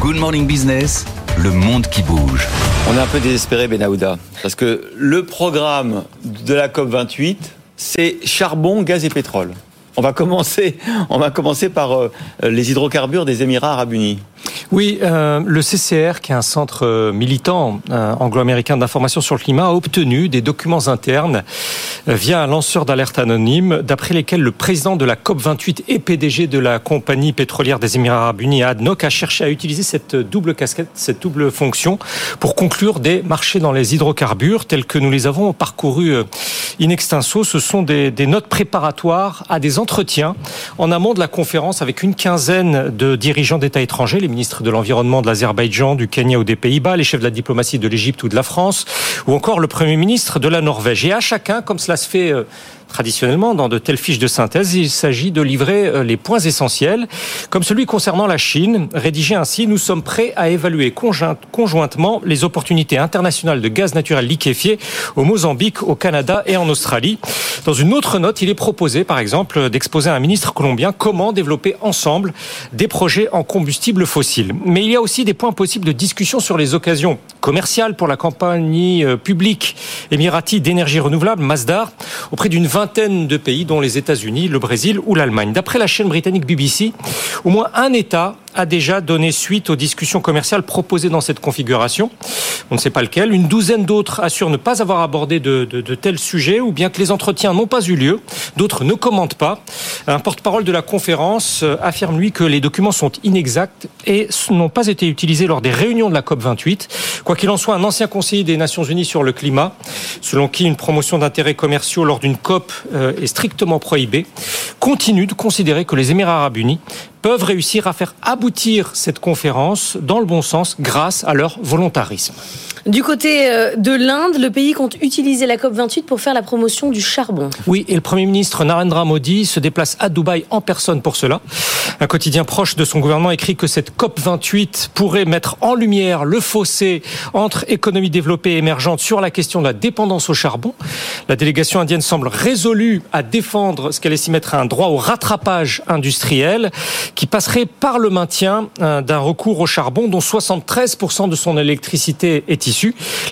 Good Morning Business, le monde qui bouge. On est un peu désespéré, Benahouda, parce que le programme de la COP28, c'est charbon, gaz et pétrole. On va commencer, on va commencer par euh, les hydrocarbures des Émirats arabes unis. Oui, euh, le CCR, qui est un centre euh, militant euh, anglo-américain d'information sur le climat, a obtenu des documents internes via un lanceur d'alerte anonyme, d'après lesquels le président de la COP28 et PDG de la compagnie pétrolière des Émirats arabes unis, ADNOC, a cherché à utiliser cette double casquette, cette double fonction, pour conclure des marchés dans les hydrocarbures tels que nous les avons parcourus in extenso. Ce sont des, notes préparatoires à des entretiens en amont de la conférence avec une quinzaine de dirigeants d'États étrangers, les ministres de l'Environnement de l'Azerbaïdjan, du Kenya ou des Pays-Bas, les chefs de la diplomatie de l'Égypte ou de la France, ou encore le Premier ministre de la Norvège. Et à chacun, comme cela se fait euh, traditionnellement, dans de telles fiches de synthèse, il s'agit de livrer euh, les points essentiels, comme celui concernant la Chine. Rédigé ainsi, nous sommes prêts à évaluer conjointement les opportunités internationales de gaz naturel liquéfié au Mozambique, au Canada et en Australie. Dans une autre note, il est proposé, par exemple, d'exposer à un ministre colombien comment développer ensemble des projets en combustible fossile. Mais il y a aussi des points possibles de discussion sur les occasions commerciales pour la compagnie euh, publique émirati d'énergie renouvelable, Masdar, auprès d'une vingtaine de pays, dont les États-Unis, le Brésil ou l'Allemagne. D'après la chaîne britannique BBC, au moins un État a déjà donné suite aux discussions commerciales proposées dans cette configuration. On ne sait pas lequel. Une douzaine d'autres assurent ne pas avoir abordé de, tels sujets ou bien que les entretiens n'ont pas eu lieu. D'autres ne commentent pas. Un porte-parole de la conférence euh, affirme, lui, que les documents sont inexacts et n'ont pas été utilisés lors des réunions de la COP28. Quoi qu'il en soit, un ancien conseiller des Nations Unies sur le climat, selon qui une promotion d'intérêts commerciaux lors d'une COP euh, est strictement prohibée, continue de considérer que les Émirats arabes unis peuvent réussir à faire aboutir cette conférence dans le bon sens grâce à leur volontarisme. Du côté euh, de l'Inde, le pays compte utiliser la COP28 pour faire la promotion du charbon. Oui, et le Premier ministre Narendra Modi se déplace à Dubaï en personne pour cela. Un quotidien proche de son gouvernement écrit que cette COP28 pourrait mettre en lumière le fossé entre économies développées et émergentes sur la question de la dépendance au charbon. La délégation indienne semble résolue à défendre ce qu'elle estime être un droit au rattrapage industriel qui passerait par le maintien euh, d'un recours au charbon dont 73% de son électricité est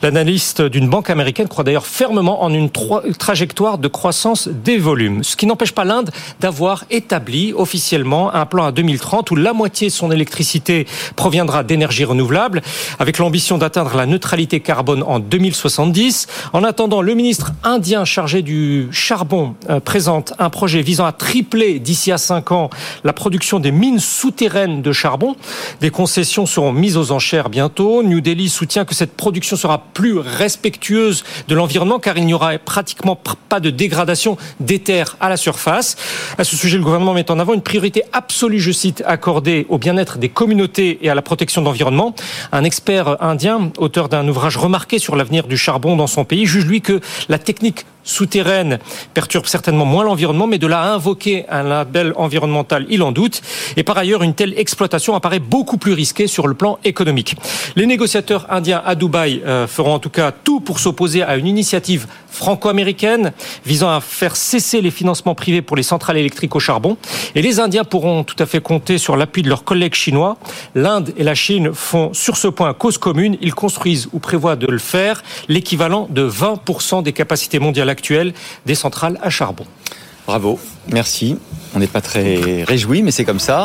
L'analyste d'une banque américaine croit d'ailleurs fermement en une trajectoire de croissance des volumes, ce qui n'empêche pas l'Inde d'avoir établi officiellement un plan à 2030 où la moitié de son électricité proviendra d'énergie renouvelable avec l'ambition d'atteindre la neutralité carbone en 2070. En attendant, le ministre indien chargé du charbon euh, présente un projet visant à tripler d'ici à 5 ans la production des mines souterraines de charbon. Des concessions seront mises aux enchères bientôt. New Delhi soutient que cette production sera plus respectueuse de l'environnement car il n'y aura pratiquement pas de dégradation des terres à la surface. À ce sujet, le gouvernement met en avant une priorité absolue, je cite, accordée au bien-être des communautés et à la protection de l'environnement. Un expert indien, auteur d'un ouvrage remarqué sur l'avenir du charbon dans son pays, juge lui que la technique souterraine perturbe certainement moins l'environnement, mais de là à invoquer un label environnemental, il en doute. Et par ailleurs, une telle exploitation apparaît beaucoup plus risquée sur le plan économique. Les négociateurs indiens à Dubaï euh, feront en tout cas tout pour s'opposer à une initiative franco-américaine visant à faire cesser les financements privés pour les centrales électriques au charbon. Et les Indiens pourront tout à fait compter sur l'appui de leurs collègues chinois. L'Inde et la Chine font sur ce point cause commune. Ils construisent ou prévoient de le faire l'équivalent de 20% des capacités mondiales actuelles des centrales à charbon. Bravo, merci. On n'est pas très réjouis, mais c'est comme ça.